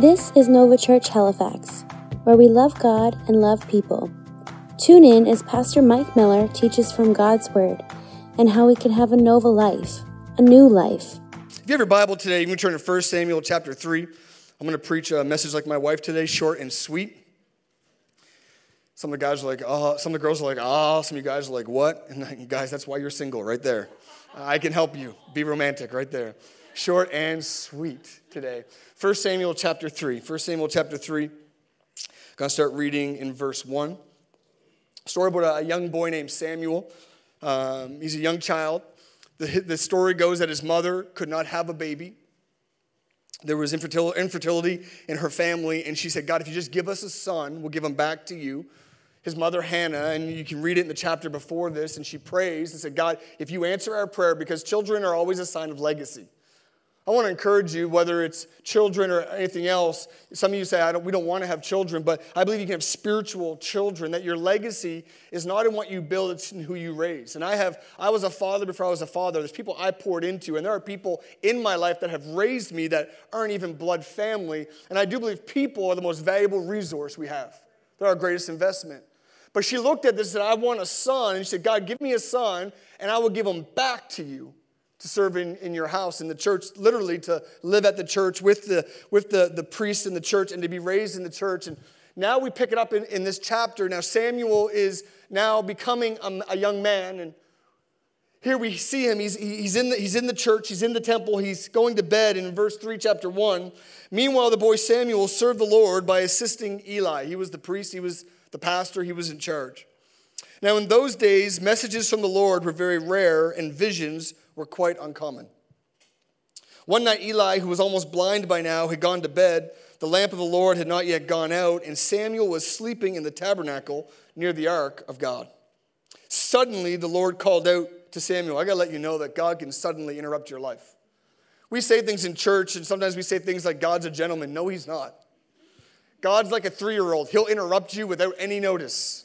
This is Nova Church Halifax, where we love God and love people. Tune in as Pastor Mike Miller teaches from God's Word and how we can have a Nova life, a new life. If you have your Bible today, you can turn to 1 Samuel chapter 3. I'm going to preach a message like my wife today, short and sweet. Some of the guys are like, oh, some of the girls are like, oh, some of you guys are like, what? And guys, that's why you're single right there. I can help you. Be romantic right there. Short and sweet today. 1 Samuel chapter 3. 1 Samuel chapter 3. I'm going to start reading in verse 1. Story about a young boy named Samuel. Um, he's a young child. The, the story goes that his mother could not have a baby. There was infertility in her family, and she said, God, if you just give us a son, we'll give him back to you his mother Hannah, and you can read it in the chapter before this, and she prays and said, God, if you answer our prayer, because children are always a sign of legacy. I want to encourage you, whether it's children or anything else. Some of you say, don't, we don't want to have children, but I believe you can have spiritual children, that your legacy is not in what you build, it's in who you raise. And I have, I was a father before I was a father. There's people I poured into, and there are people in my life that have raised me that aren't even blood family. And I do believe people are the most valuable resource we have. They're our greatest investment. But she looked at this and said, I want a son. And she said, God, give me a son, and I will give him back to you to serve in, in your house in the church, literally to live at the church with the with the, the priest in the church and to be raised in the church. And now we pick it up in, in this chapter. Now Samuel is now becoming a, a young man, and here we see him. He's, he's, in the, he's in the church, he's in the temple, he's going to bed. In verse 3, chapter 1, meanwhile, the boy Samuel served the Lord by assisting Eli. He was the priest, he was the pastor, he was in charge. Now, in those days, messages from the Lord were very rare and visions were quite uncommon. One night, Eli, who was almost blind by now, had gone to bed. The lamp of the Lord had not yet gone out, and Samuel was sleeping in the tabernacle near the ark of God. Suddenly, the Lord called out to Samuel. I gotta let you know that God can suddenly interrupt your life. We say things in church, and sometimes we say things like, God's a gentleman. No, he's not. God's like a three year old, He'll interrupt you without any notice.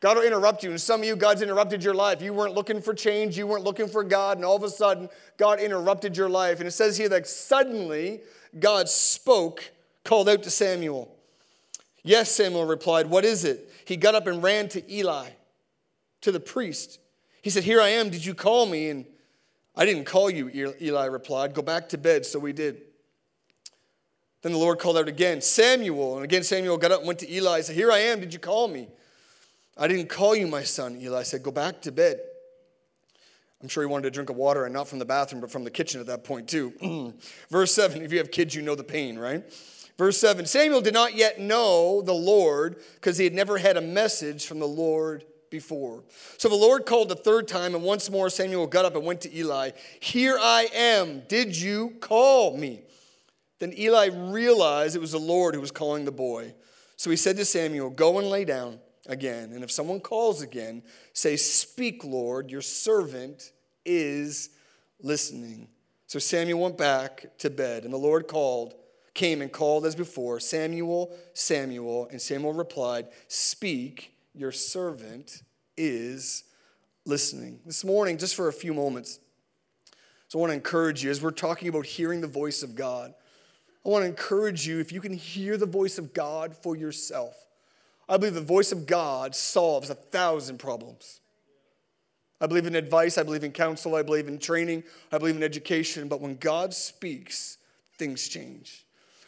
God will interrupt you. And some of you, God's interrupted your life. You weren't looking for change, you weren't looking for God, and all of a sudden, God interrupted your life. And it says here that suddenly God spoke, called out to Samuel. Yes, Samuel replied, What is it? He got up and ran to Eli, to the priest. He said, Here I am. Did you call me? And I didn't call you, Eli replied. Go back to bed. So we did. Then the Lord called out again, Samuel. And again, Samuel got up and went to Eli and said, Here I am. Did you call me? I didn't call you, my son. Eli said, Go back to bed. I'm sure he wanted a drink of water and not from the bathroom, but from the kitchen at that point, too. Verse 7, if you have kids, you know the pain, right? Verse 7 Samuel did not yet know the Lord because he had never had a message from the Lord before. So the Lord called the third time, and once more Samuel got up and went to Eli. Here I am. Did you call me? Then Eli realized it was the Lord who was calling the boy. So he said to Samuel, Go and lay down again. And if someone calls again, say, Speak, Lord, your servant is listening. So Samuel went back to bed, and the Lord called, came and called as before, Samuel, Samuel. And Samuel replied, Speak, your servant is listening. This morning, just for a few moments, so I want to encourage you as we're talking about hearing the voice of God. I want to encourage you if you can hear the voice of God for yourself. I believe the voice of God solves a thousand problems. I believe in advice, I believe in counsel, I believe in training, I believe in education, but when God speaks, things change.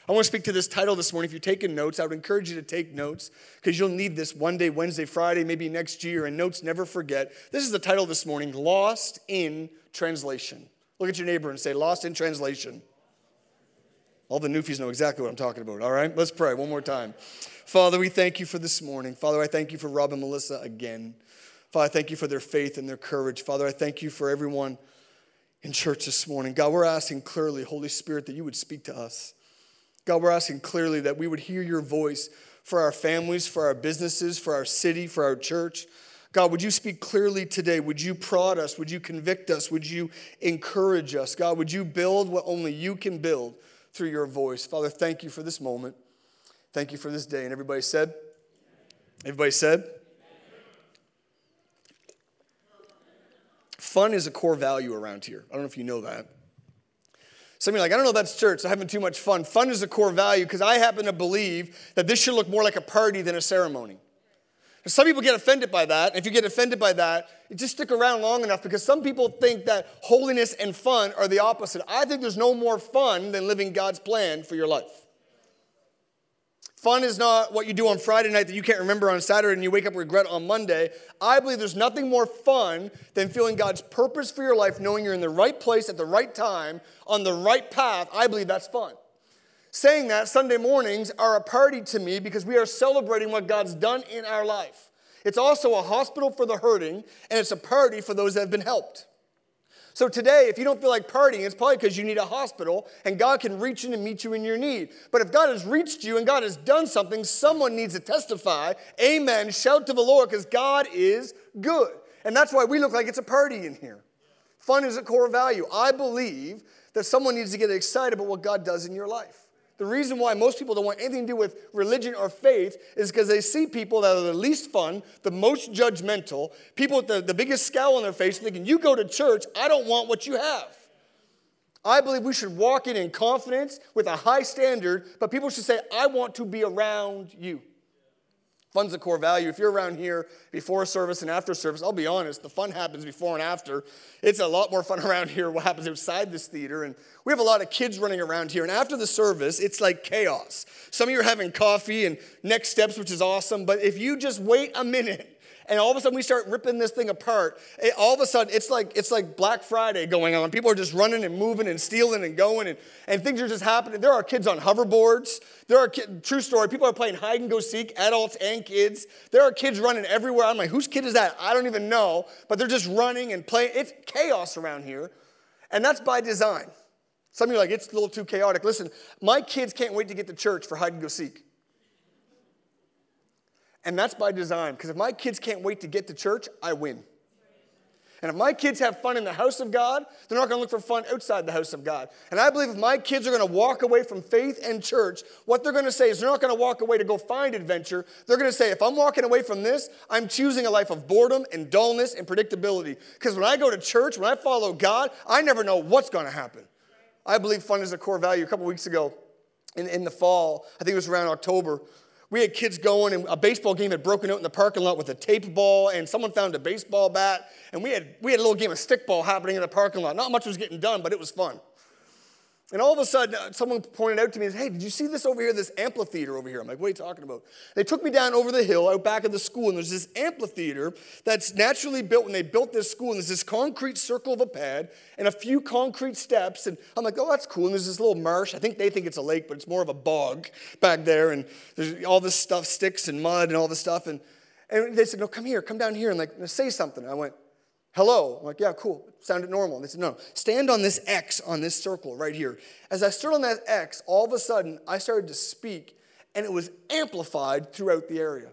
I want to speak to this title this morning. If you're taking notes, I would encourage you to take notes because you'll need this one day, Wednesday, Friday, maybe next year, and notes never forget. This is the title this morning Lost in Translation. Look at your neighbor and say, Lost in Translation. All the newfies know exactly what I'm talking about, all right? Let's pray one more time. Father, we thank you for this morning. Father, I thank you for Rob and Melissa again. Father, I thank you for their faith and their courage. Father, I thank you for everyone in church this morning. God, we're asking clearly, Holy Spirit, that you would speak to us. God, we're asking clearly that we would hear your voice for our families, for our businesses, for our city, for our church. God, would you speak clearly today? Would you prod us? Would you convict us? Would you encourage us? God, would you build what only you can build? Through your voice. Father, thank you for this moment. Thank you for this day. And everybody said, Everybody said? Fun is a core value around here. I don't know if you know that. Some of you are like, I don't know that's church, I'm having too much fun. Fun is a core value because I happen to believe that this should look more like a party than a ceremony. Some people get offended by that. If you get offended by that, just stick around long enough because some people think that holiness and fun are the opposite. I think there's no more fun than living God's plan for your life. Fun is not what you do on Friday night that you can't remember on Saturday and you wake up regret on Monday. I believe there's nothing more fun than feeling God's purpose for your life, knowing you're in the right place at the right time, on the right path. I believe that's fun. Saying that, Sunday mornings are a party to me because we are celebrating what God's done in our life. It's also a hospital for the hurting, and it's a party for those that have been helped. So today, if you don't feel like partying, it's probably because you need a hospital and God can reach in and meet you in your need. But if God has reached you and God has done something, someone needs to testify. Amen. Shout to the Lord because God is good. And that's why we look like it's a party in here. Fun is a core value. I believe that someone needs to get excited about what God does in your life. The reason why most people don't want anything to do with religion or faith is because they see people that are the least fun, the most judgmental, people with the, the biggest scowl on their face, thinking, You go to church, I don't want what you have. I believe we should walk in in confidence with a high standard, but people should say, I want to be around you. Fun's a core value. If you're around here before service and after service, I'll be honest, the fun happens before and after. It's a lot more fun around here what happens outside this theater. And we have a lot of kids running around here. And after the service, it's like chaos. Some of you are having coffee and next steps, which is awesome. But if you just wait a minute and all of a sudden we start ripping this thing apart. It, all of a sudden, it's like it's like Black Friday going on. People are just running and moving and stealing and going, and, and things are just happening. There are kids on hoverboards. There are kids, true story. People are playing hide and go seek, adults and kids. There are kids running everywhere. I'm like, whose kid is that? I don't even know, but they're just running and playing. It's chaos around here, and that's by design. Some of you are like, it's a little too chaotic. Listen, my kids can't wait to get to church for hide and go seek. And that's by design, because if my kids can't wait to get to church, I win. And if my kids have fun in the house of God, they're not going to look for fun outside the house of God. And I believe if my kids are going to walk away from faith and church, what they're going to say is they're not going to walk away to go find adventure. They're going to say, if I'm walking away from this, I'm choosing a life of boredom and dullness and predictability. Because when I go to church, when I follow God, I never know what's going to happen. I believe fun is a core value. A couple weeks ago in, in the fall, I think it was around October, we had kids going, and a baseball game had broken out in the parking lot with a tape ball, and someone found a baseball bat, and we had, we had a little game of stickball happening in the parking lot. Not much was getting done, but it was fun. And all of a sudden, uh, someone pointed out to me, Hey, did you see this over here, this amphitheater over here? I'm like, What are you talking about? They took me down over the hill out back of the school, and there's this amphitheater that's naturally built when they built this school. And there's this concrete circle of a pad and a few concrete steps. And I'm like, Oh, that's cool. And there's this little marsh. I think they think it's a lake, but it's more of a bog back there. And there's all this stuff, sticks and mud and all this stuff. And, and they said, No, come here, come down here and like say something. I went, Hello. I'm like, yeah, cool. Sounded normal. And they said, no, stand on this X on this circle right here. As I stood on that X, all of a sudden I started to speak and it was amplified throughout the area.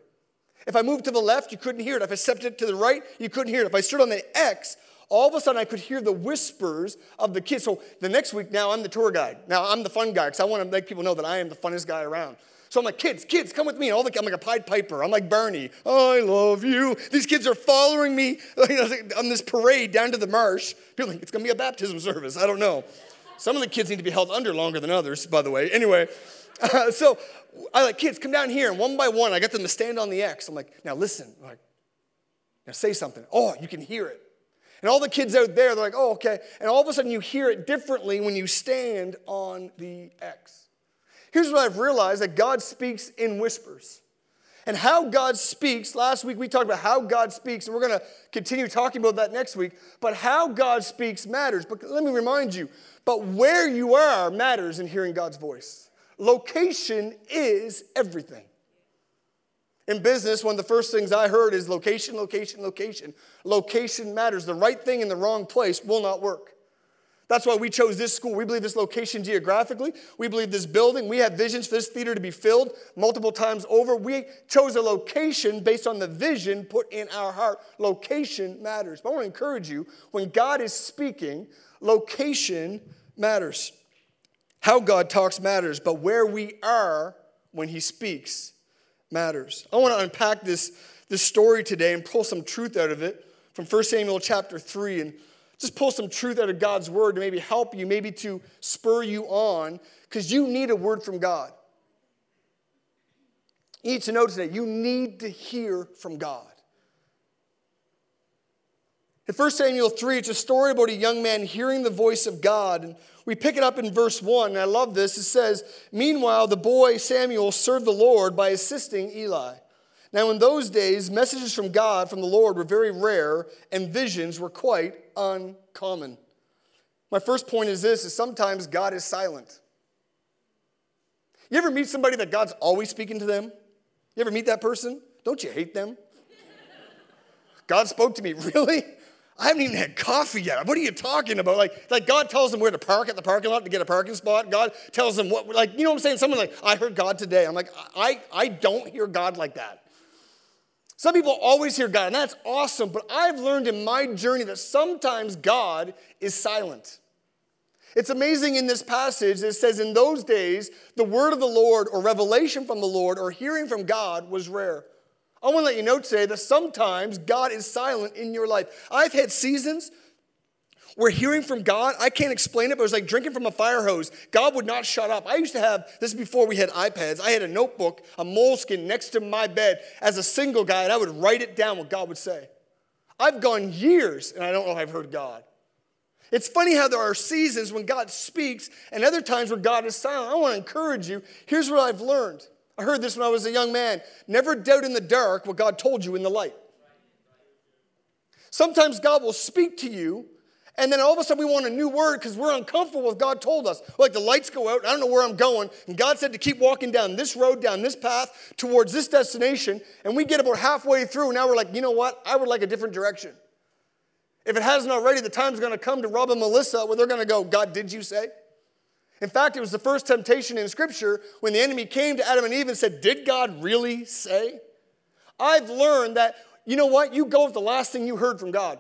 If I moved to the left, you couldn't hear it. If I stepped it to the right, you couldn't hear it. If I stood on the X, all of a sudden I could hear the whispers of the kids. So the next week, now I'm the tour guide. Now I'm the fun guy because I want to make people know that I am the funnest guy around. So I'm like, kids, kids, come with me. And all the, I'm like a Pied Piper. I'm like Barney. I love you. These kids are following me on this parade down to the marsh. People like, it's going to be a baptism service. I don't know. Some of the kids need to be held under longer than others, by the way. Anyway, uh, so I like, kids, come down here. And one by one, I got them to stand on the X. I'm like, now listen. I'm like, now say something. Oh, you can hear it. And all the kids out there, they're like, oh, okay. And all of a sudden, you hear it differently when you stand on the X. Here's what I've realized that God speaks in whispers. And how God speaks, last week we talked about how God speaks, and we're going to continue talking about that next week. But how God speaks matters. But let me remind you, but where you are matters in hearing God's voice. Location is everything. In business, one of the first things I heard is location, location, location. Location matters. The right thing in the wrong place will not work. That's why we chose this school. We believe this location geographically. We believe this building. We have visions for this theater to be filled multiple times over. We chose a location based on the vision put in our heart. Location matters. But I want to encourage you when God is speaking, location matters. How God talks matters, but where we are when He speaks matters. I want to unpack this, this story today and pull some truth out of it from 1 Samuel chapter 3. And Just pull some truth out of God's word to maybe help you, maybe to spur you on, because you need a word from God. You need to know today, you need to hear from God. In 1 Samuel 3, it's a story about a young man hearing the voice of God. And we pick it up in verse 1, and I love this. It says, Meanwhile, the boy Samuel served the Lord by assisting Eli. Now, in those days, messages from God, from the Lord, were very rare, and visions were quite uncommon. My first point is this is sometimes God is silent. You ever meet somebody that God's always speaking to them? You ever meet that person? Don't you hate them? God spoke to me, really? I haven't even had coffee yet. What are you talking about? Like, like God tells them where to park at the parking lot to get a parking spot. God tells them what, like, you know what I'm saying? Someone like, I heard God today. I'm like, I, I don't hear God like that. Some people always hear God, and that's awesome, but I've learned in my journey that sometimes God is silent. It's amazing in this passage it says, In those days, the word of the Lord, or revelation from the Lord, or hearing from God was rare. I want to let you know today that sometimes God is silent in your life. I've had seasons where hearing from God, I can't explain it, but it was like drinking from a fire hose. God would not shut up. I used to have, this before we had iPads, I had a notebook, a moleskin next to my bed as a single guy, and I would write it down what God would say. I've gone years and I don't know if I've heard God. It's funny how there are seasons when God speaks and other times where God is silent. I want to encourage you. Here's what I've learned I heard this when I was a young man. Never doubt in the dark what God told you in the light. Sometimes God will speak to you, and then all of a sudden we want a new word because we're uncomfortable with God told us. Like the lights go out, I don't know where I'm going, and God said to keep walking down this road, down this path, towards this destination, and we get about halfway through, and now we're like, you know what? I would like a different direction. If it hasn't already, the time's going to come to Rob and Melissa where they're going to go, God, did you say? In fact, it was the first temptation in Scripture when the enemy came to Adam and Eve and said, Did God really say? I've learned that, you know what? You go with the last thing you heard from God.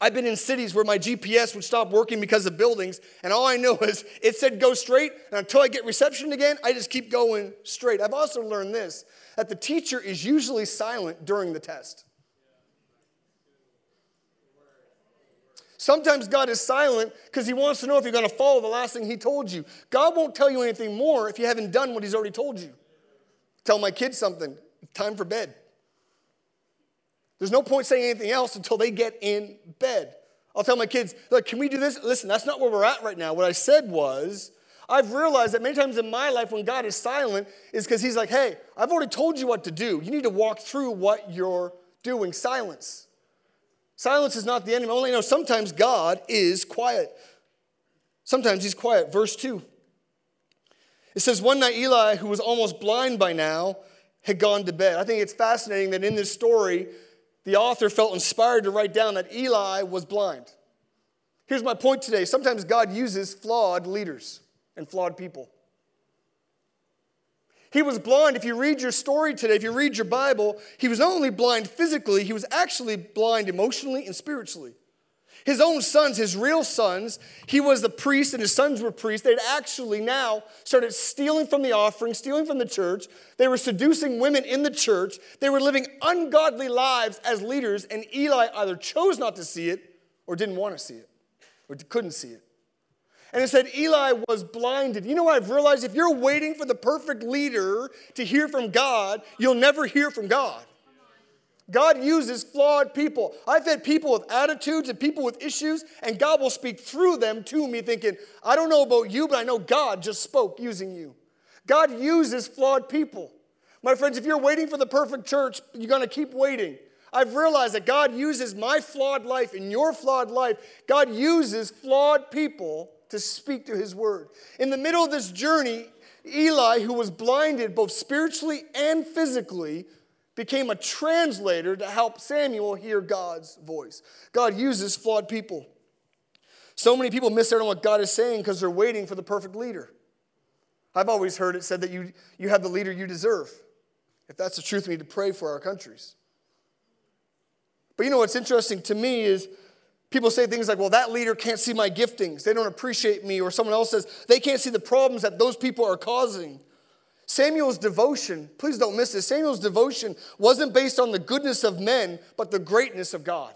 I've been in cities where my GPS would stop working because of buildings, and all I know is it said go straight, and until I get reception again, I just keep going straight. I've also learned this that the teacher is usually silent during the test. Sometimes God is silent because He wants to know if you're going to follow the last thing He told you. God won't tell you anything more if you haven't done what He's already told you. Tell my kids something, time for bed. There's no point saying anything else until they get in bed. I'll tell my kids, look, can we do this? Listen, that's not where we're at right now. What I said was, I've realized that many times in my life when God is silent is because He's like, hey, I've already told you what to do. You need to walk through what you're doing. Silence. Silence is not the enemy. Only know sometimes God is quiet. Sometimes he's quiet. Verse 2. It says, One night Eli, who was almost blind by now, had gone to bed. I think it's fascinating that in this story, the author felt inspired to write down that Eli was blind. Here's my point today sometimes God uses flawed leaders and flawed people. He was blind. If you read your story today, if you read your Bible, he was not only blind physically, he was actually blind emotionally and spiritually. His own sons, his real sons, he was the priest and his sons were priests. They'd actually now started stealing from the offering, stealing from the church. They were seducing women in the church. They were living ungodly lives as leaders, and Eli either chose not to see it or didn't want to see it or couldn't see it. And it said Eli was blinded. You know what I've realized? If you're waiting for the perfect leader to hear from God, you'll never hear from God. God uses flawed people. I've had people with attitudes and people with issues, and God will speak through them to me, thinking, I don't know about you, but I know God just spoke using you. God uses flawed people. My friends, if you're waiting for the perfect church, you're going to keep waiting. I've realized that God uses my flawed life and your flawed life. God uses flawed people to speak to his word. In the middle of this journey, Eli, who was blinded both spiritually and physically, became a translator to help Samuel hear God's voice. God uses flawed people. So many people miss out on what God is saying because they're waiting for the perfect leader. I've always heard it said that you, you have the leader you deserve. If that's the truth, we need to pray for our countries. But you know what's interesting to me is People say things like, well, that leader can't see my giftings. They don't appreciate me. Or someone else says, they can't see the problems that those people are causing. Samuel's devotion, please don't miss this, Samuel's devotion wasn't based on the goodness of men, but the greatness of God.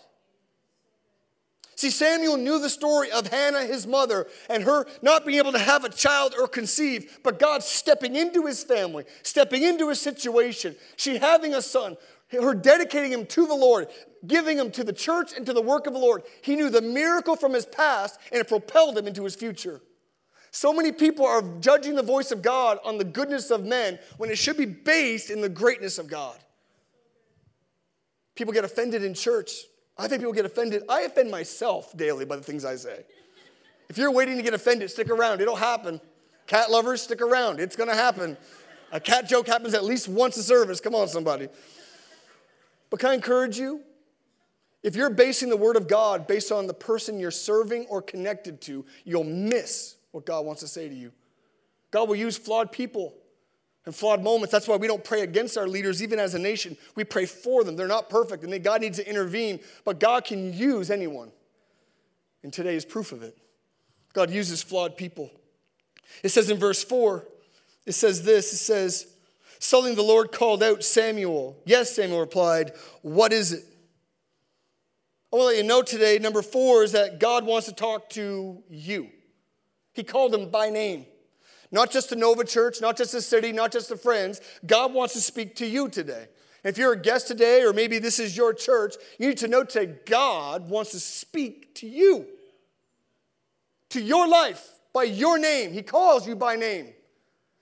See, Samuel knew the story of Hannah, his mother, and her not being able to have a child or conceive, but God stepping into his family, stepping into his situation, she having a son, her dedicating him to the Lord, giving him to the church and to the work of the Lord. He knew the miracle from his past, and it propelled him into his future. So many people are judging the voice of God on the goodness of men when it should be based in the greatness of God. People get offended in church I think people get offended. I offend myself daily by the things I say. If you're waiting to get offended, stick around. It'll happen. Cat lovers, stick around. It's going to happen. A cat joke happens at least once a service. Come on, somebody. But can I encourage you? If you're basing the word of God based on the person you're serving or connected to, you'll miss what God wants to say to you. God will use flawed people and flawed moments. That's why we don't pray against our leaders, even as a nation. We pray for them. They're not perfect, and God needs to intervene, but God can use anyone. And today is proof of it. God uses flawed people. It says in verse 4, it says this it says, Suddenly the Lord called out Samuel. Yes, Samuel replied, What is it? I want to let you know today, number four, is that God wants to talk to you. He called him by name. Not just the Nova Church, not just the city, not just the friends. God wants to speak to you today. If you're a guest today, or maybe this is your church, you need to know today God wants to speak to you, to your life, by your name. He calls you by name.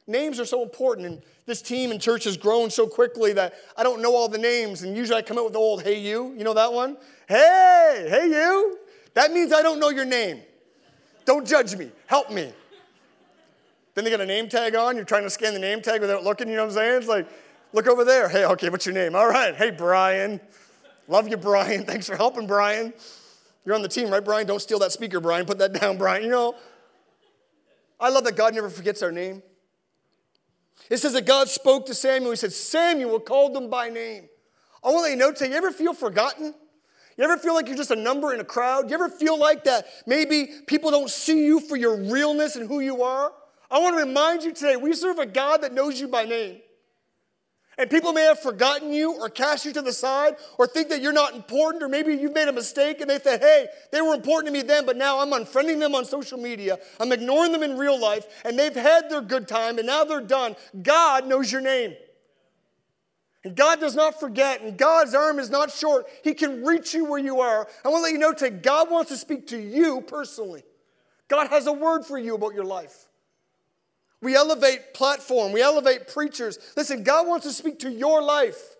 Names are so important, and this team and church has grown so quickly that I don't know all the names, and usually I come out with the old hey you. You know that one? Hey, hey you. That means I don't know your name. Don't judge me. Help me. Then they get a name tag on. You're trying to scan the name tag without looking. You know what I'm saying? It's like, look over there. Hey, okay, what's your name? All right. Hey, Brian. Love you, Brian. Thanks for helping, Brian. You're on the team, right, Brian? Don't steal that speaker, Brian. Put that down, Brian. You know, I love that God never forgets our name. It says that God spoke to Samuel. He said, Samuel called them by name. I want to let you know today, you ever feel forgotten? You ever feel like you're just a number in a crowd? You ever feel like that maybe people don't see you for your realness and who you are? I want to remind you today we serve a God that knows you by name. And people may have forgotten you or cast you to the side or think that you're not important or maybe you've made a mistake and they said, hey, they were important to me then, but now I'm unfriending them on social media. I'm ignoring them in real life and they've had their good time and now they're done. God knows your name. And God does not forget, and God's arm is not short. He can reach you where you are. I want to let you know today, God wants to speak to you personally. God has a word for you about your life. We elevate platform, we elevate preachers. Listen, God wants to speak to your life.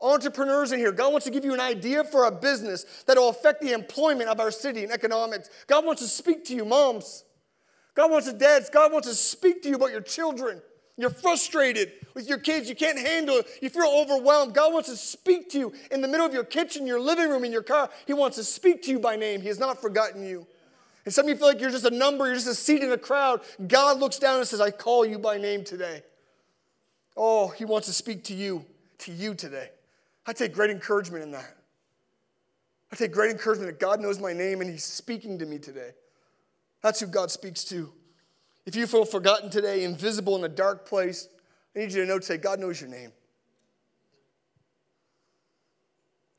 Entrepreneurs in here, God wants to give you an idea for a business that will affect the employment of our city and economics. God wants to speak to you, moms. God wants to, dads, God wants to speak to you about your children. You're frustrated with your kids. You can't handle it. You feel overwhelmed. God wants to speak to you in the middle of your kitchen, your living room, in your car. He wants to speak to you by name. He has not forgotten you. And some of you feel like you're just a number, you're just a seat in a crowd. God looks down and says, I call you by name today. Oh, He wants to speak to you, to you today. I take great encouragement in that. I take great encouragement that God knows my name and He's speaking to me today. That's who God speaks to. If you feel forgotten today, invisible in a dark place, I need you to know today God knows your name.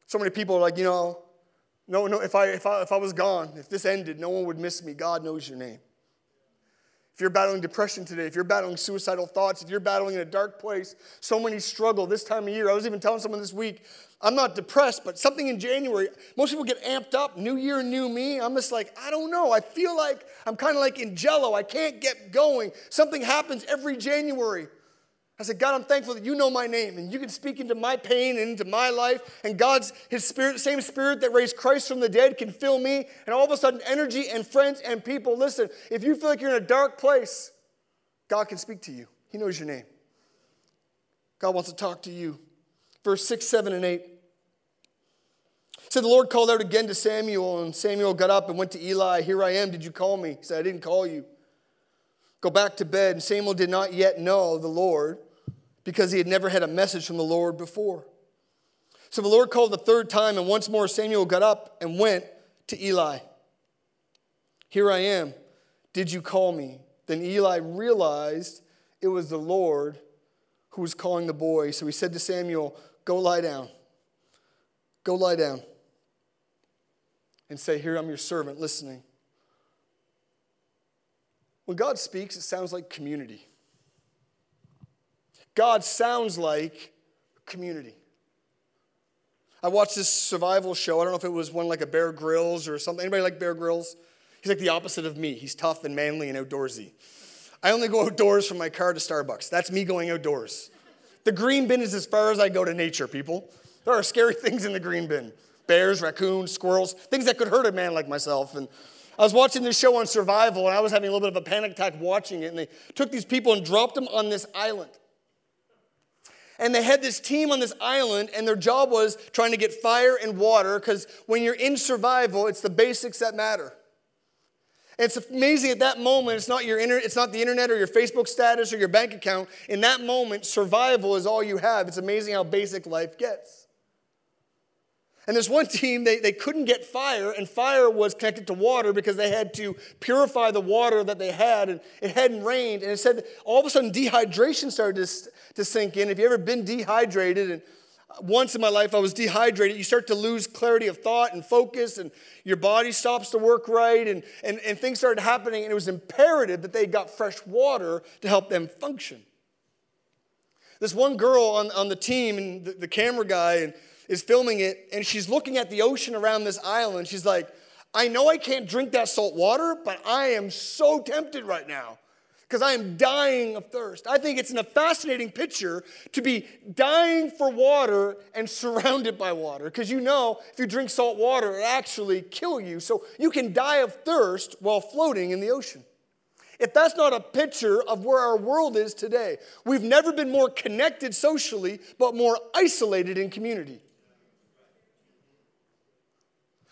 So many people are like, you know, no, no, if I, if, I, if I was gone, if this ended, no one would miss me. God knows your name. If you're battling depression today, if you're battling suicidal thoughts, if you're battling in a dark place, so many struggle this time of year. I was even telling someone this week, I'm not depressed, but something in January, most people get amped up, new year, new me. I'm just like, I don't know. I feel like I'm kind of like in jello. I can't get going. Something happens every January. I said, God, I'm thankful that you know my name and you can speak into my pain and into my life. And God's, His Spirit, same Spirit that raised Christ from the dead can fill me. And all of a sudden, energy and friends and people. Listen, if you feel like you're in a dark place, God can speak to you. He knows your name. God wants to talk to you. Verse 6, 7, and 8. So the Lord called out again to Samuel, and Samuel got up and went to Eli. Here I am. Did you call me? He said, I didn't call you. Go back to bed. And Samuel did not yet know the Lord because he had never had a message from the Lord before. So the Lord called the third time, and once more Samuel got up and went to Eli. Here I am. Did you call me? Then Eli realized it was the Lord who was calling the boy. So he said to Samuel, Go lie down. Go lie down. and say, Here, I'm your servant listening. When God speaks, it sounds like community. God sounds like community. I watched this survival show. I don't know if it was one like a Bear Grylls or something. Anybody like Bear Grylls? He's like the opposite of me. He's tough and manly and outdoorsy. I only go outdoors from my car to Starbucks. That's me going outdoors. The green bin is as far as I go to nature, people. There are scary things in the green bin bears, raccoons, squirrels, things that could hurt a man like myself. And I was watching this show on survival, and I was having a little bit of a panic attack watching it. And they took these people and dropped them on this island. And they had this team on this island, and their job was trying to get fire and water because when you're in survival, it's the basics that matter. It's amazing at that moment, it's not, your inter- it's not the internet or your Facebook status or your bank account. In that moment, survival is all you have. It's amazing how basic life gets. And this one team, they, they couldn't get fire, and fire was connected to water because they had to purify the water that they had, and it hadn't rained. And it said all of a sudden dehydration started to, to sink in. If you ever been dehydrated, and once in my life I was dehydrated, you start to lose clarity of thought and focus, and your body stops to work right, and, and, and things started happening, and it was imperative that they got fresh water to help them function. This one girl on, on the team, and the, the camera guy, and is filming it, and she's looking at the ocean around this island. She's like, I know I can't drink that salt water, but I am so tempted right now because I am dying of thirst. I think it's a fascinating picture to be dying for water and surrounded by water because you know if you drink salt water, it actually kill you. So you can die of thirst while floating in the ocean. If that's not a picture of where our world is today, we've never been more connected socially, but more isolated in community.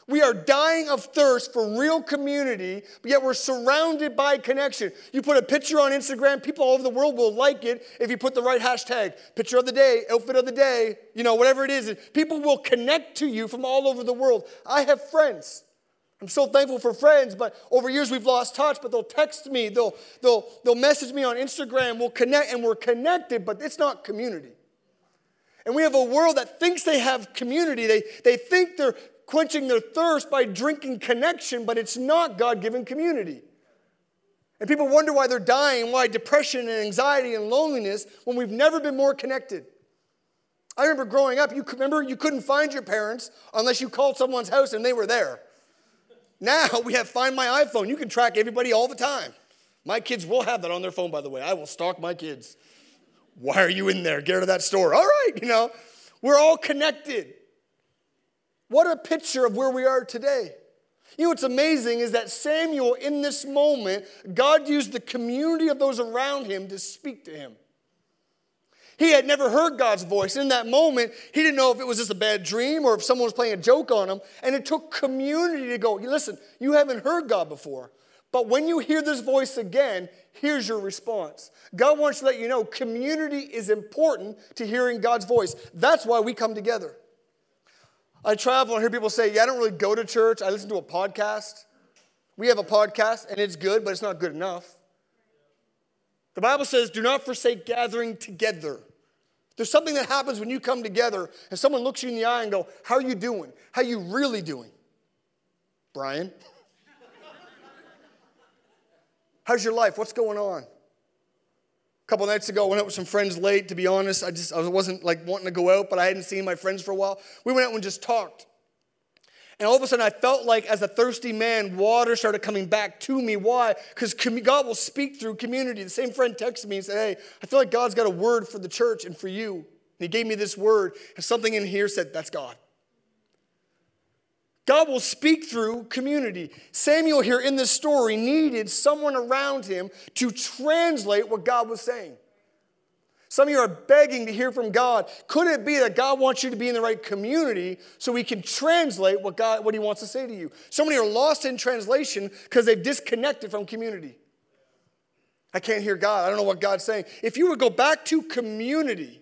We are dying of thirst for real community, but yet we're surrounded by connection. You put a picture on Instagram, people all over the world will like it if you put the right hashtag, picture of the day, outfit of the day, you know, whatever it is. People will connect to you from all over the world. I have friends. I'm so thankful for friends, but over years we've lost touch, but they'll text me, they'll, they'll, they'll message me on Instagram, we'll connect, and we're connected, but it's not community. And we have a world that thinks they have community. They, they think they're quenching their thirst by drinking connection, but it's not God given community. And people wonder why they're dying, why depression and anxiety and loneliness when we've never been more connected. I remember growing up, you remember you couldn't find your parents unless you called someone's house and they were there. Now we have Find My iPhone. You can track everybody all the time. My kids will have that on their phone, by the way. I will stalk my kids. Why are you in there? Get out of that store. All right, you know, we're all connected. What a picture of where we are today. You know what's amazing is that Samuel, in this moment, God used the community of those around him to speak to him. He had never heard God's voice. In that moment, he didn't know if it was just a bad dream or if someone was playing a joke on him. And it took community to go, listen, you haven't heard God before. But when you hear this voice again, here's your response. God wants to let you know community is important to hearing God's voice. That's why we come together. I travel and hear people say, Yeah, I don't really go to church. I listen to a podcast. We have a podcast and it's good, but it's not good enough. The Bible says, Do not forsake gathering together. There's something that happens when you come together and someone looks you in the eye and go, How are you doing? How are you really doing? Brian? How's your life? What's going on? Couple nights ago, I went out with some friends late. To be honest, I just I wasn't like wanting to go out, but I hadn't seen my friends for a while. We went out and just talked. And all of a sudden, I felt like, as a thirsty man, water started coming back to me. Why? Because God will speak through community. The same friend texted me and said, Hey, I feel like God's got a word for the church and for you. And he gave me this word, and something in here said, That's God. God will speak through community. Samuel, here in this story, needed someone around him to translate what God was saying. Some of you are begging to hear from God. Could it be that God wants you to be in the right community so He can translate what, God, what He wants to say to you? So many are lost in translation because they've disconnected from community. I can't hear God. I don't know what God's saying. If you would go back to community,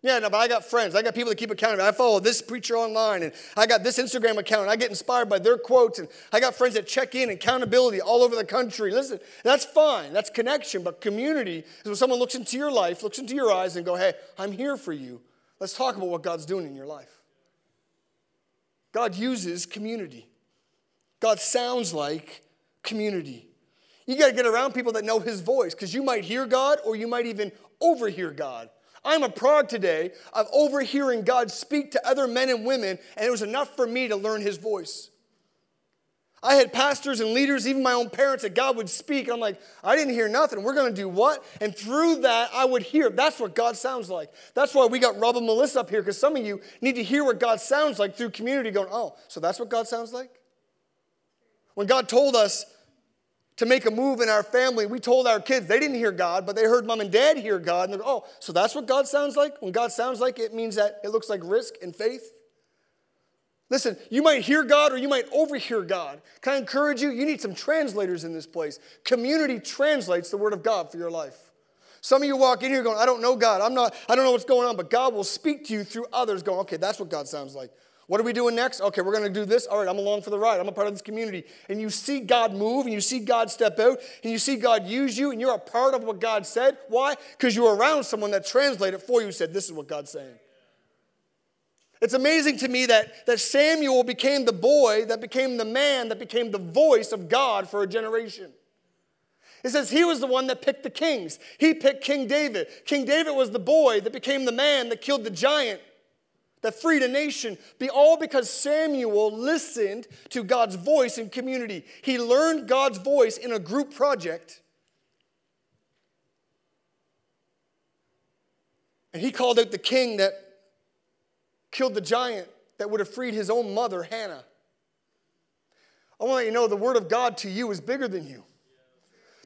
yeah, no, but I got friends. I got people that keep accountable. I follow this preacher online, and I got this Instagram account, and I get inspired by their quotes, and I got friends that check in accountability all over the country. Listen, that's fine. That's connection. But community is when someone looks into your life, looks into your eyes, and go, hey, I'm here for you. Let's talk about what God's doing in your life. God uses community. God sounds like community. You got to get around people that know his voice because you might hear God or you might even overhear God. I'm a prod today of overhearing God speak to other men and women, and it was enough for me to learn his voice. I had pastors and leaders, even my own parents, that God would speak. I'm like, I didn't hear nothing. We're going to do what? And through that, I would hear. That's what God sounds like. That's why we got Rob and Melissa up here, because some of you need to hear what God sounds like through community, going, oh, so that's what God sounds like? When God told us to make a move in our family, we told our kids, they didn't hear God, but they heard mom and dad hear God. And they're, oh, so that's what God sounds like? When God sounds like it means that it looks like risk and faith? Listen, you might hear God or you might overhear God. Can I encourage you? You need some translators in this place. Community translates the word of God for your life. Some of you walk in here going, I don't know God. I'm not, I don't know what's going on, but God will speak to you through others going, okay, that's what God sounds like. What are we doing next? Okay, we're going to do this. All right, I'm along for the ride. I'm a part of this community. And you see God move and you see God step out and you see God use you and you're a part of what God said. Why? Because you're around someone that translated for you said, this is what God's saying. It's amazing to me that, that Samuel became the boy, that became the man, that became the voice of God for a generation. It says he was the one that picked the kings. He picked King David. King David was the boy that became the man that killed the giant, that freed a nation. Be all because Samuel listened to God's voice in community. He learned God's voice in a group project. And he called out the king that killed the giant that would have freed his own mother, Hannah. I want to let you know the word of God to you is bigger than you.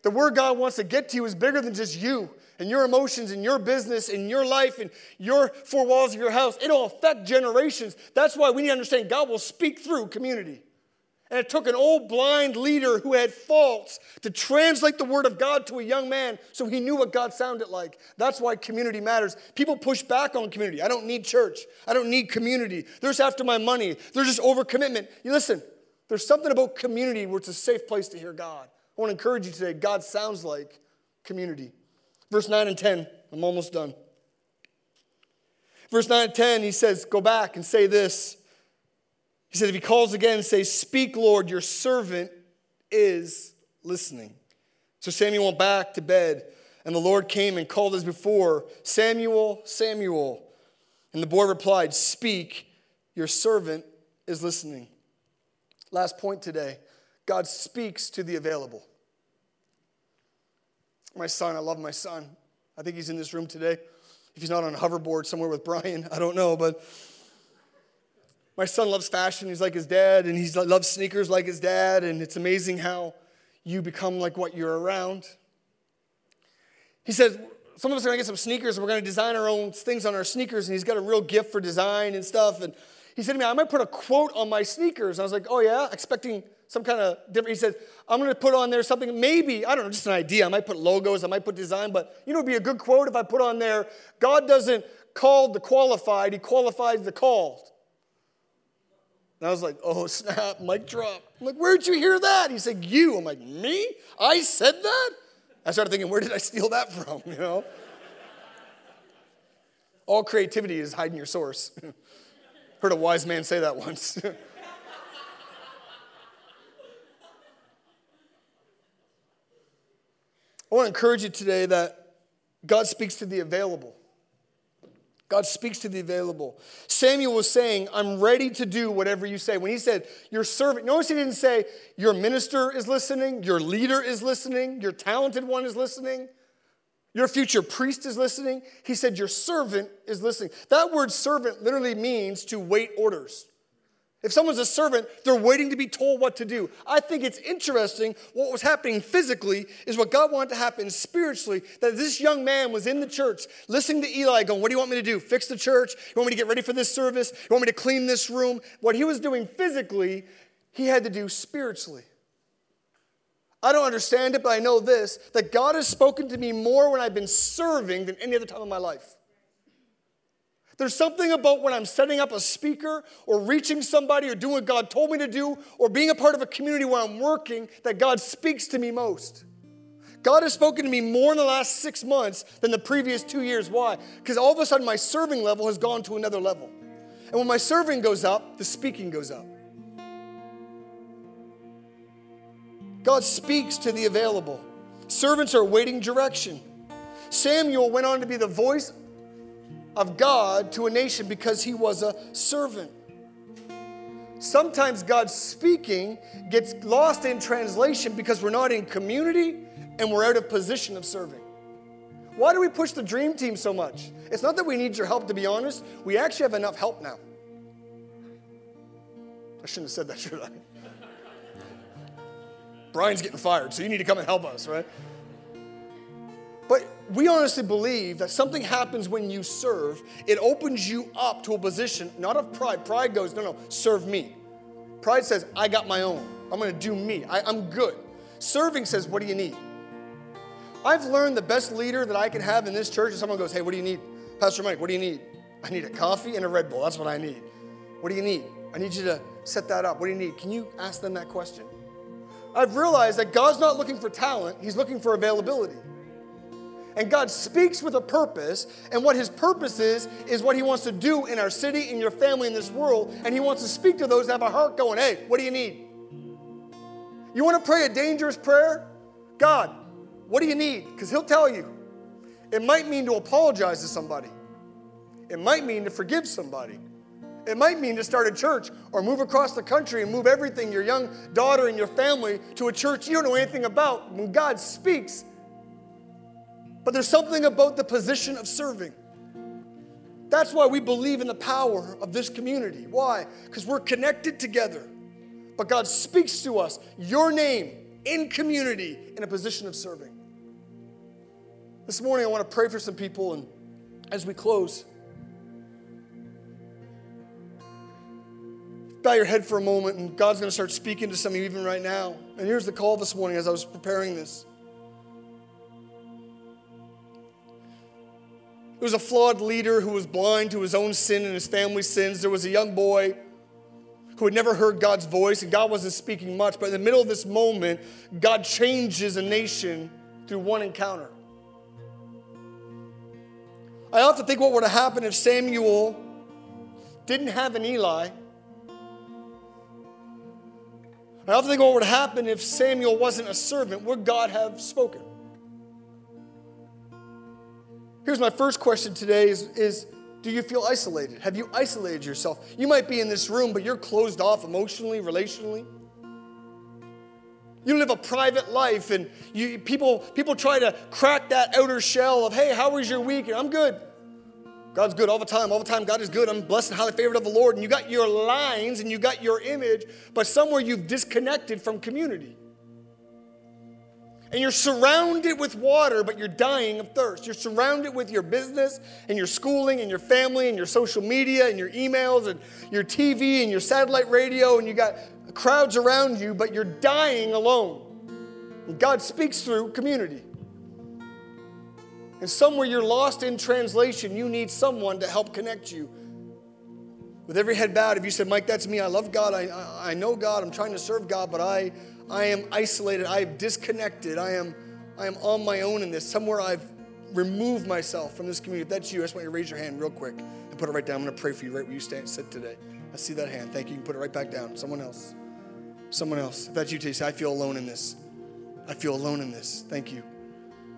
The word God wants to get to you is bigger than just you and your emotions and your business and your life and your four walls of your house. It'll affect generations. That's why we need to understand God will speak through community. And it took an old blind leader who had faults to translate the word of God to a young man so he knew what God sounded like. That's why community matters. People push back on community. I don't need church. I don't need community. They're just after my money. They're just overcommitment. You listen, there's something about community where it's a safe place to hear God. I want to encourage you today. God sounds like community. Verse 9 and 10, I'm almost done. Verse 9 and 10, he says, Go back and say this. He said, if he calls again, say, Speak, Lord, your servant is listening. So Samuel went back to bed, and the Lord came and called as before, Samuel, Samuel. And the boy replied, Speak, your servant is listening. Last point today God speaks to the available. My son, I love my son. I think he's in this room today. If he's not on a hoverboard somewhere with Brian, I don't know, but my son loves fashion. He's like his dad, and he loves sneakers like his dad. And it's amazing how you become like what you're around. He says, Some of us are going to get some sneakers, and we're going to design our own things on our sneakers. And he's got a real gift for design and stuff. And he said to me, I might put a quote on my sneakers. And I was like, Oh, yeah, expecting some kind of different. He said, I'm going to put on there something, maybe, I don't know, just an idea. I might put logos, I might put design, but you know, it'd be a good quote if I put on there God doesn't call the qualified, He qualifies the called. And I was like, oh, snap, mic drop. I'm like, where'd you hear that? He said, you. I'm like, me? I said that? I started thinking, where did I steal that from? You know? All creativity is hiding your source. Heard a wise man say that once. I want to encourage you today that God speaks to the available. God speaks to the available. Samuel was saying, I'm ready to do whatever you say. When he said, Your servant, notice he didn't say, Your minister is listening, your leader is listening, your talented one is listening, your future priest is listening. He said, Your servant is listening. That word servant literally means to wait orders. If someone's a servant, they're waiting to be told what to do. I think it's interesting what was happening physically is what God wanted to happen spiritually. That this young man was in the church listening to Eli going, What do you want me to do? Fix the church? You want me to get ready for this service? You want me to clean this room? What he was doing physically, he had to do spiritually. I don't understand it, but I know this that God has spoken to me more when I've been serving than any other time in my life. There's something about when I'm setting up a speaker or reaching somebody or doing what God told me to do or being a part of a community where I'm working that God speaks to me most. God has spoken to me more in the last six months than the previous two years. Why? Because all of a sudden my serving level has gone to another level. And when my serving goes up, the speaking goes up. God speaks to the available. Servants are waiting direction. Samuel went on to be the voice of God to a nation because he was a servant. Sometimes God's speaking gets lost in translation because we're not in community and we're out of position of serving. Why do we push the dream team so much? It's not that we need your help, to be honest. We actually have enough help now. I shouldn't have said that, should I? Brian's getting fired, so you need to come and help us, right? But we honestly believe that something happens when you serve. It opens you up to a position, not of pride. Pride goes, no, no, serve me. Pride says, I got my own. I'm going to do me. I, I'm good. Serving says, what do you need? I've learned the best leader that I can have in this church is someone goes, hey, what do you need? Pastor Mike, what do you need? I need a coffee and a Red Bull. That's what I need. What do you need? I need you to set that up. What do you need? Can you ask them that question? I've realized that God's not looking for talent, He's looking for availability. And God speaks with a purpose, and what His purpose is, is what He wants to do in our city, in your family, in this world. And He wants to speak to those that have a heart going, hey, what do you need? You want to pray a dangerous prayer? God, what do you need? Because He'll tell you. It might mean to apologize to somebody, it might mean to forgive somebody. It might mean to start a church or move across the country and move everything, your young daughter and your family, to a church you don't know anything about. When God speaks, but there's something about the position of serving. That's why we believe in the power of this community. Why? Because we're connected together. But God speaks to us, your name, in community, in a position of serving. This morning, I want to pray for some people, and as we close, bow your head for a moment, and God's going to start speaking to some of you even right now. And here's the call this morning as I was preparing this. There was a flawed leader who was blind to his own sin and his family's sins. There was a young boy who had never heard God's voice, and God wasn't speaking much. But in the middle of this moment, God changes a nation through one encounter. I often think what would have happened if Samuel didn't have an Eli I often think what would happen if Samuel wasn't a servant. Would God have spoken? Here's my first question today is, is do you feel isolated? Have you isolated yourself? You might be in this room, but you're closed off emotionally, relationally. You live a private life, and you, people, people try to crack that outer shell of, hey, how was your week? And I'm good. God's good all the time. All the time, God is good. I'm blessed and highly favored of the Lord. And you got your lines and you got your image, but somewhere you've disconnected from community. And you're surrounded with water, but you're dying of thirst. You're surrounded with your business and your schooling and your family and your social media and your emails and your TV and your satellite radio, and you got crowds around you, but you're dying alone. And God speaks through community. And somewhere you're lost in translation, you need someone to help connect you. With every head bowed, if you said, Mike, that's me, I love God, I, I, know God, I'm trying to serve God, but I, I am isolated, I am disconnected, I am, I am on my own in this. Somewhere I've removed myself from this community. If that's you, I just want you to raise your hand real quick and put it right down. I'm going to pray for you right where you stand, sit today. I see that hand. Thank you. You can put it right back down. Someone else. Someone else. If that's you today, say, I feel alone in this. I feel alone in this. Thank you.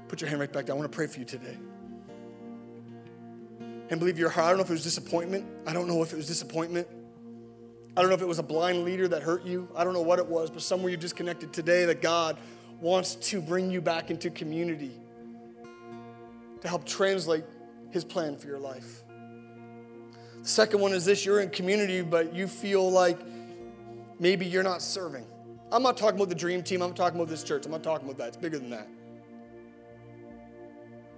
Put your hand right back down. I want to pray for you today. And believe your heart. I don't know if it was disappointment. I don't know if it was disappointment. I don't know if it was a blind leader that hurt you. I don't know what it was, but somewhere you've disconnected today that God wants to bring you back into community to help translate his plan for your life. The second one is this you're in community, but you feel like maybe you're not serving. I'm not talking about the dream team, I'm talking about this church. I'm not talking about that. It's bigger than that.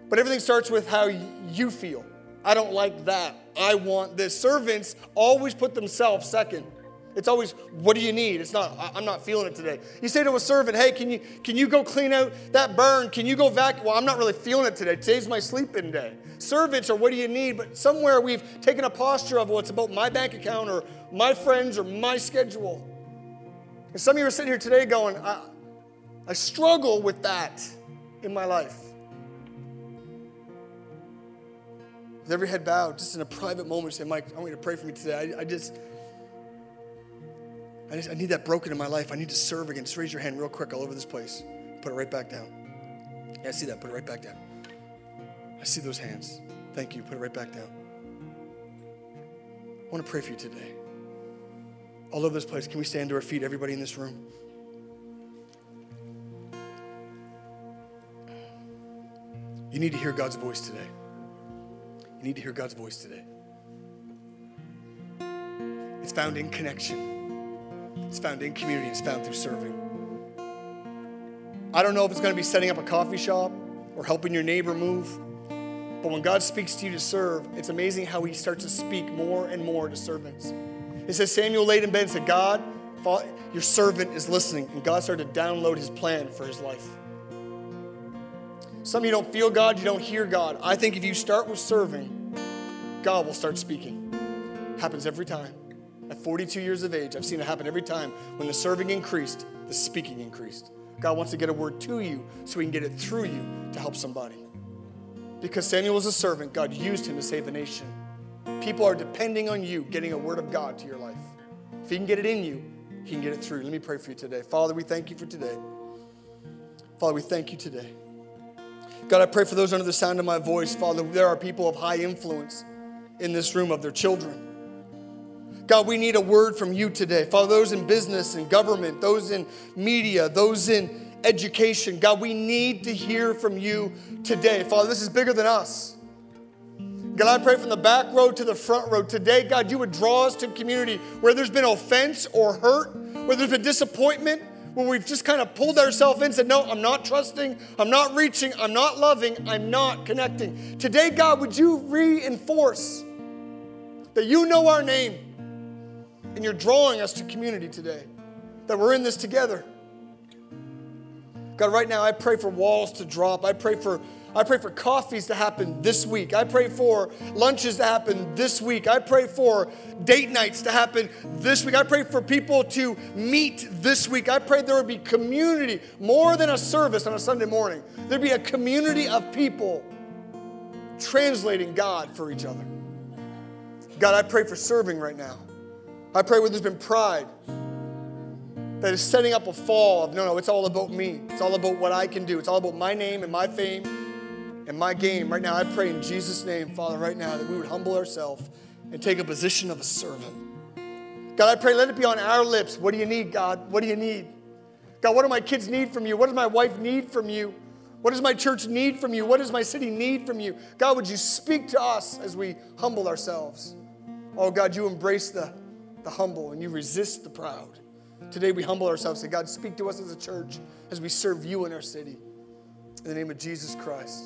But everything starts with how you feel. I don't like that. I want this. Servants always put themselves second. It's always, what do you need? It's not, I'm not feeling it today. You say to a servant, hey, can you, can you go clean out that burn? Can you go vacuum? Well, I'm not really feeling it today. Today's my sleeping day. Servants are, what do you need? But somewhere we've taken a posture of, well, it's about my bank account or my friends or my schedule. And some of you are sitting here today going, I, I struggle with that in my life. With every head bowed, just in a private moment, say, Mike, I want you to pray for me today. I, I just, I, just, I need that broken in my life. I need to serve again. Just raise your hand real quick all over this place. Put it right back down. Yeah, I see that. Put it right back down. I see those hands. Thank you. Put it right back down. I want to pray for you today. All over this place, can we stand to our feet, everybody in this room? You need to hear God's voice today. You need to hear God's voice today. It's found in connection, it's found in community, it's found through serving. I don't know if it's going to be setting up a coffee shop or helping your neighbor move, but when God speaks to you to serve, it's amazing how He starts to speak more and more to servants. It says Samuel laid in bed and said, God, your servant is listening. And God started to download His plan for his life. Some of you don't feel God, you don't hear God. I think if you start with serving, God will start speaking. Happens every time. At 42 years of age, I've seen it happen every time. When the serving increased, the speaking increased. God wants to get a word to you so he can get it through you to help somebody. Because Samuel was a servant, God used him to save the nation. People are depending on you getting a word of God to your life. If he can get it in you, he can get it through. Let me pray for you today. Father, we thank you for today. Father, we thank you today. God, I pray for those under the sound of my voice. Father, there are people of high influence in this room of their children. God, we need a word from you today. Father, those in business and government, those in media, those in education, God, we need to hear from you today. Father, this is bigger than us. God, I pray from the back row to the front row today, God, you would draw us to community where there's been offense or hurt, where there's been disappointment, where we've just kind of pulled ourselves in and said, No, I'm not trusting, I'm not reaching, I'm not loving, I'm not connecting. Today, God, would you reinforce that you know our name and you're drawing us to community today, that we're in this together. God, right now I pray for walls to drop. I pray for I pray for coffees to happen this week. I pray for lunches to happen this week. I pray for date nights to happen this week. I pray for people to meet this week. I pray there would be community more than a service on a Sunday morning. There'd be a community of people translating God for each other. God, I pray for serving right now. I pray where there's been pride that is setting up a fall of no, no, it's all about me. It's all about what I can do. It's all about my name and my fame and my game. Right now, I pray in Jesus' name, Father, right now, that we would humble ourselves and take a position of a servant. God, I pray, let it be on our lips. What do you need, God? What do you need? God, what do my kids need from you? What does my wife need from you? What does my church need from you? What does my city need from you? God, would you speak to us as we humble ourselves? Oh, God, you embrace the, the humble and you resist the proud. Today we humble ourselves and God, speak to us as a church as we serve you in our city. In the name of Jesus Christ.